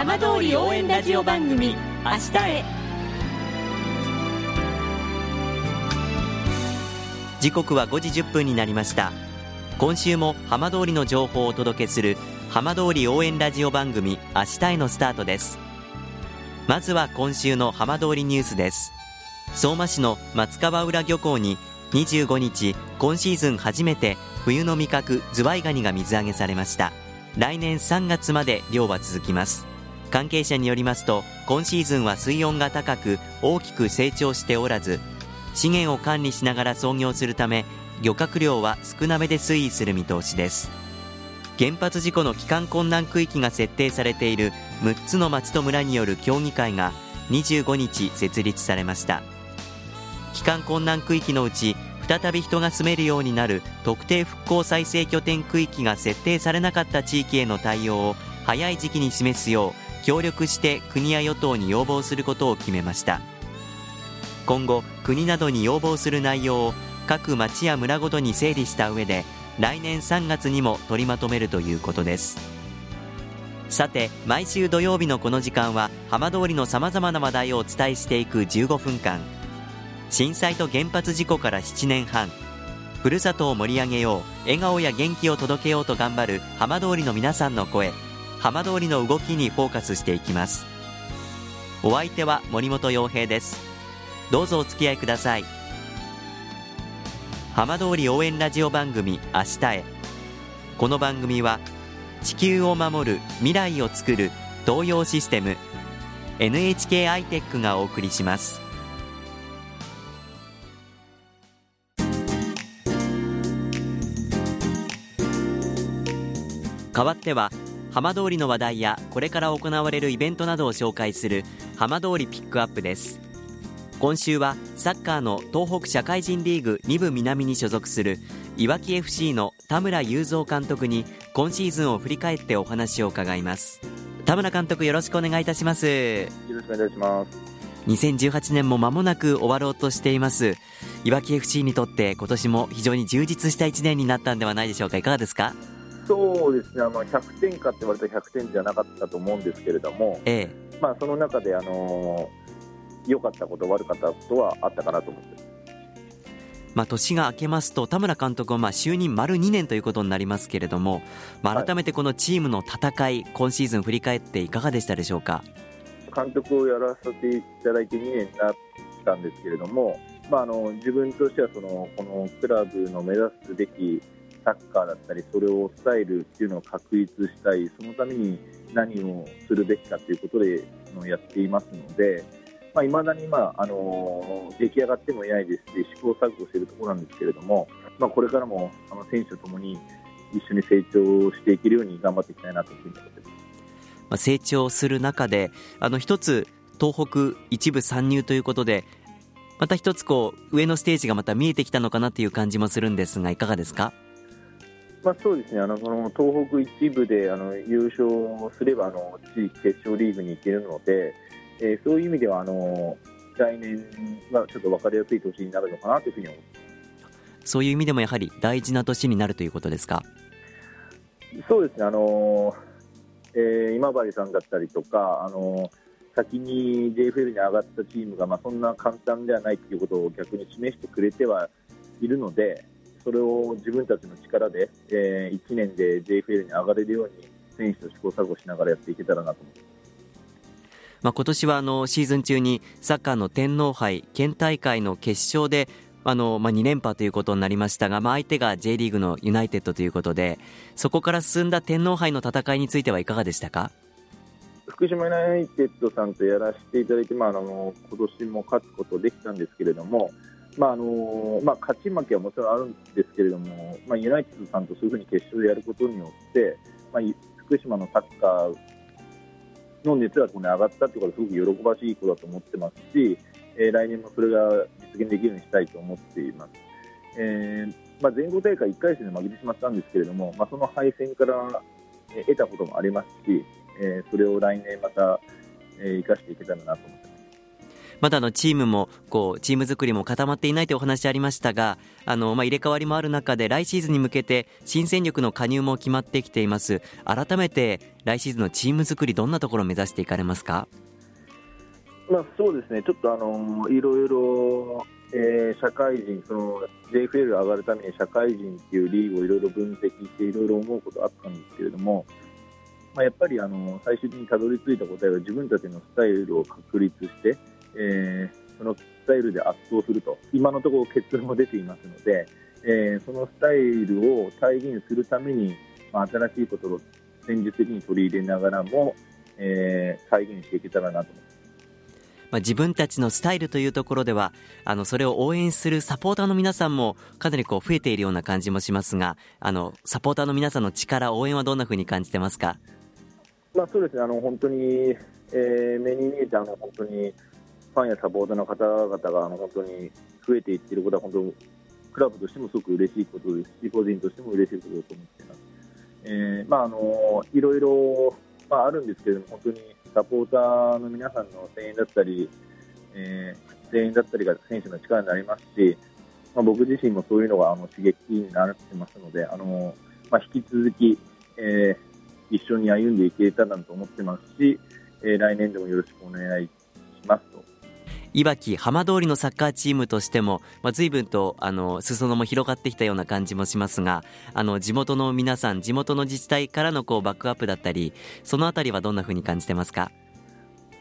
浜通り応援ラジオ番組「明日へ」時刻は5時1分になりました。今週も浜通りの情報をお届けする浜通り応援ラジオ番組明日へのスタートです。まずは今週の浜通りニュースです。相馬市の松川浦漁港に25日今シーズン初めて冬の味覚ズワイガニが水揚げされました。来年3月まで漁は続きます。関係者によりますと今シーズンは水温が高く大きく成長しておらず資源を管理しながら操業するため漁獲量は少なめで推移する見通しです。原発事故の帰還困難区域が設定されている6つの町と村による協議会が25日設立されました。帰還困難区域のうち再び人が住めるようになる特定復興再生拠点区域が設定されなかった地域への対応を早い時期に示すよう協力して国や与党に要望することを決めました。今後国などに要望する内容を各町や村ごとに整理した上で来年3月にも取りまとめるということです。さて毎週土曜日のこの時間は浜通りのさまざまな話題をお伝えしていく15分間。震災と原発事故から7年半。ふるさとを盛り上げよう笑顔や元気を届けようと頑張る浜通りの皆さんの声。浜通りの動きにフォーカスしていきます。お相手は森本洋平です。どうぞお付き合いください。浜通り応援ラジオ番組明日へ。この番組は地球を守る未来をつくる東洋システム NHK アイテックがお送りします。代わっては浜通りの話題やこれから行われるイベントなどを紹介する浜通りピックアップです。今週はサッカーの東北社会人リーグ2部南に所属するいわき FC の田村雄三監督に今シーズンを振り返ってお話を伺います。田村監督よろしくお願いいたします。よろしくお願いします。2018年も間もなく終わろうとしています。いわき FC にとって今年も非常に充実した1年になったんではないでしょうか。いかがですか？そうですね。あの100点かって言われたら100点じゃなかったと思うんですけれども、ええ。まあ、その中であの良かったこと、悪かったことはあったかなと思ってまあ、年が明けますと田村監督はまあ就任丸2年ということになりますけれども、まあ、改めてこのチームの戦い、はい、今シーズン振り返っていかがでしたでしょうか？監督をやらせていただいて2年になったんですけれども、まあ、あの自分としてはそのこのクラブの目指すべきサッカーだったりそれを伝えるっていうのを確立したいそのために何をするべきかということでやっていますので。まあ、未だに、まああの出来上がってもいないですし試行錯誤しているところなんですけれども、まあ、これからもあの選手とともに一緒に成長していけるように頑張っていきたいなというふうに思ってます、まあ、成長する中であの一つ東北一部参入ということでまた一つこう上のステージがまた見えてきたのかなという感じもするんですがいかがですか？まあ、そうですね。あのその東北一部であの優勝すればあの地域決勝リーグに行けるので、えー、そういう意味ではあの来年はちょっと分かりやすい年になるのかなというふうに思います。そういう意味でもやはり大事な年になるということですか？そうですね、あのえー、今治さんだったりとか、あの先に JFL に上がったチームが、まあ、そんな簡単ではないということを逆に示してくれてはいるので、それを自分たちの力で、えー、1年で JFL に上がれるように選手と試行錯誤しながらやっていけたらなと思います。まあ、今年はあのシーズン中にサッカーの天皇杯県大会の決勝であの、まあ、2連覇ということになりましたが、まあ、相手が J リーグのユナイテッドということでそこから進んだ天皇杯の戦いについてはいかがでしたか？福島ユナイテッドさんとやらせていただいて、まあ、あの今年も勝つことできたんですけれども、まああのまあ、勝ち負けはもちろんあるんですけれども、まあ、ユナイテッドさんとそういうふうに決勝でやることによって、まあ、福島のサッカーの熱がこ上がったということはすごく喜ばしいことだと思ってますし、えー、来年もそれが実現できるようにしたいと思っています。えーまあ、全国大会1回戦で負けてしまったんですけれども、まあ、その敗戦から得たこともありますし、えー、それを来年また、えー、生かしていけたらなと思ま。だのチームもこうチーム作りも固まっていないというお話ありましたがあの、まあ、入れ替わりもある中で来シーズンに向けて新戦力の加入も決まってきています改めて来シーズンのチーム作りどんなところを目指していかれますか、まあ、そうですねちょっとあのいろいろ、えー、社会人その JFL 上がるために社会人っていうリーグをいろいろ分析していろいろ思うことあったんですけれどもまあ、やっぱりあの最終的にたどり着いた答えは自分たちのスタイルを確立してえー、そのスタイルで圧倒すると。今のところ結論も出ていますので、えー、そのスタイルを体現するために、まあ、新しいことを戦術的に取り入れながらも、えー、再現していけたらなと思います。まあ、自分たちのスタイルというところではあのそれを応援するサポーターの皆さんもかなりこう増えているような感じもしますがあのサポーターの皆さんの力応援はどんなふうに感じてますか、まあ、そうですね。あの本当に、えー、目に見えてあの本当にファンやサポーターの方々があの本当に増えていっていることは本当クラブとしてもすごく嬉しいことですし個人としても嬉しいことだと思っています。えーまあ、あのいろいろ、まあ、あるんですけれども本当にサポーターの皆さんの声援だったり、えー、声援だったりが選手の力になりますし、まあ、僕自身もそういうのがあの刺激になってますのであの、まあ、引き続き、えー、一緒に歩んでいけたらと思ってますし、えー、来年でもよろしくお願いいわき浜通りのサッカーチームとしても、まあ、随分とあの裾野も広がってきたような感じもしますがあの地元の皆さん地元の自治体からのこうバックアップだったりそのあたりはどんなふうに感じてますか、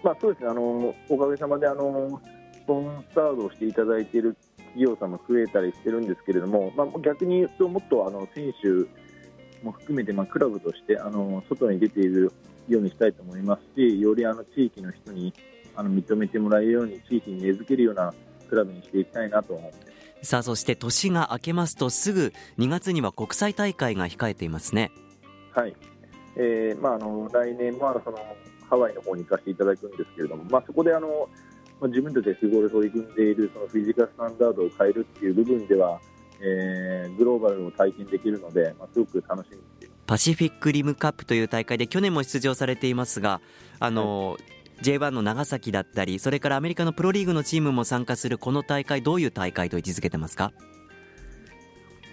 まあ、そうですね。あのおかげさまであのスポンサードをしていただいている企業さんも増えたりしてるんですけれども、まあ、逆に言うともっとあの選手も含めて、まあ、クラブとしてあの外に出ているようにしたいと思いますしよりあの地域の人にあの認めてもらえるように地域に根付けるようなクラブにしていきたいなと思って。さあそして年が明けますとすぐ2月には国際大会が控えていますね。はい、えーまあ、あの来年もそのハワイの方に行かせていただくんですけれども、まあ、そこであの、まあ、自分たちで日頃取り組んでいるそのフィジカルスタンダードを変えるっていう部分では、えー、グローバルを体験できるので、まあ、すごく楽しみパシフィックリムカップという大会で去年も出場されていますがあの、はい J1 の長崎だったりそれからアメリカのプロリーグのチームも参加するこの大会どういう大会と位置づけてますか、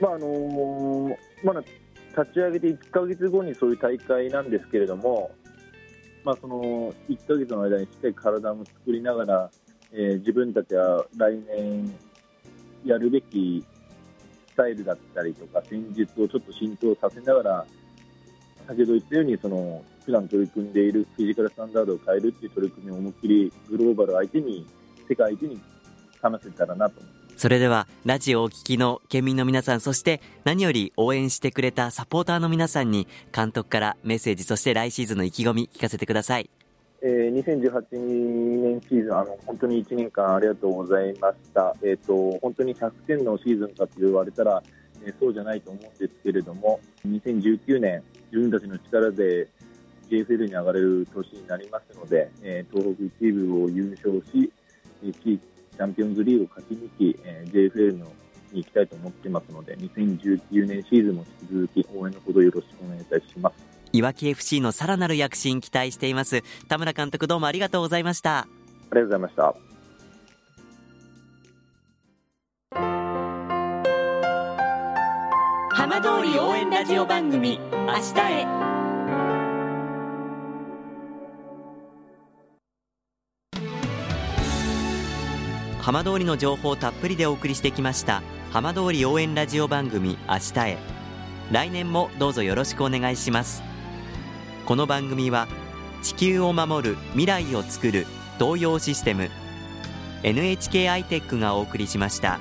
まああのー、まだ立ち上げて1か月後にそういう大会なんですけれども、まあ、その1か月の間にしっかり体も作りながら、えー、自分たちは来年やるべきスタイルだったりとか戦術をちょっと浸透させながら先ほど言ったようにその普段取り組んでいるフィジカルスタンダードを変えるっていう取り組みを思いっきりグローバル相手に世界相手に話せたらなとそれではラジオをお聞きの県民の皆さんそして何より応援してくれたサポーターの皆さんに監督からメッセージそして来シーズンの意気込み聞かせてください。えー、2018年シーズンあの本当に1年間ありがとうございました、えーと、本当に100点のシーズンかと言われたら、えー、そうじゃないと思うんですけれども2019年自分たちの力で JFL に上がれる年になりますので、えー、東北1部を優勝し、地域チャンピオンズリーグを勝ち抜き、えー、JFL のに行きたいと思ってますので、2019年シーズンも引き続き応援のほどよろしくお願いいたします。いわき FC のさらなる躍進期待しています。田村監督どうもありがとうございました。ありがとうございました。浜通り応援ラジオ番組明日へ浜通りの情報をたっぷりでお送りしてきました浜通り応援ラジオ番組明日へ来年もどうぞよろしくお願いしますこの番組は地球を守る未来をつくる東洋システム NHK アイテックがお送りしました。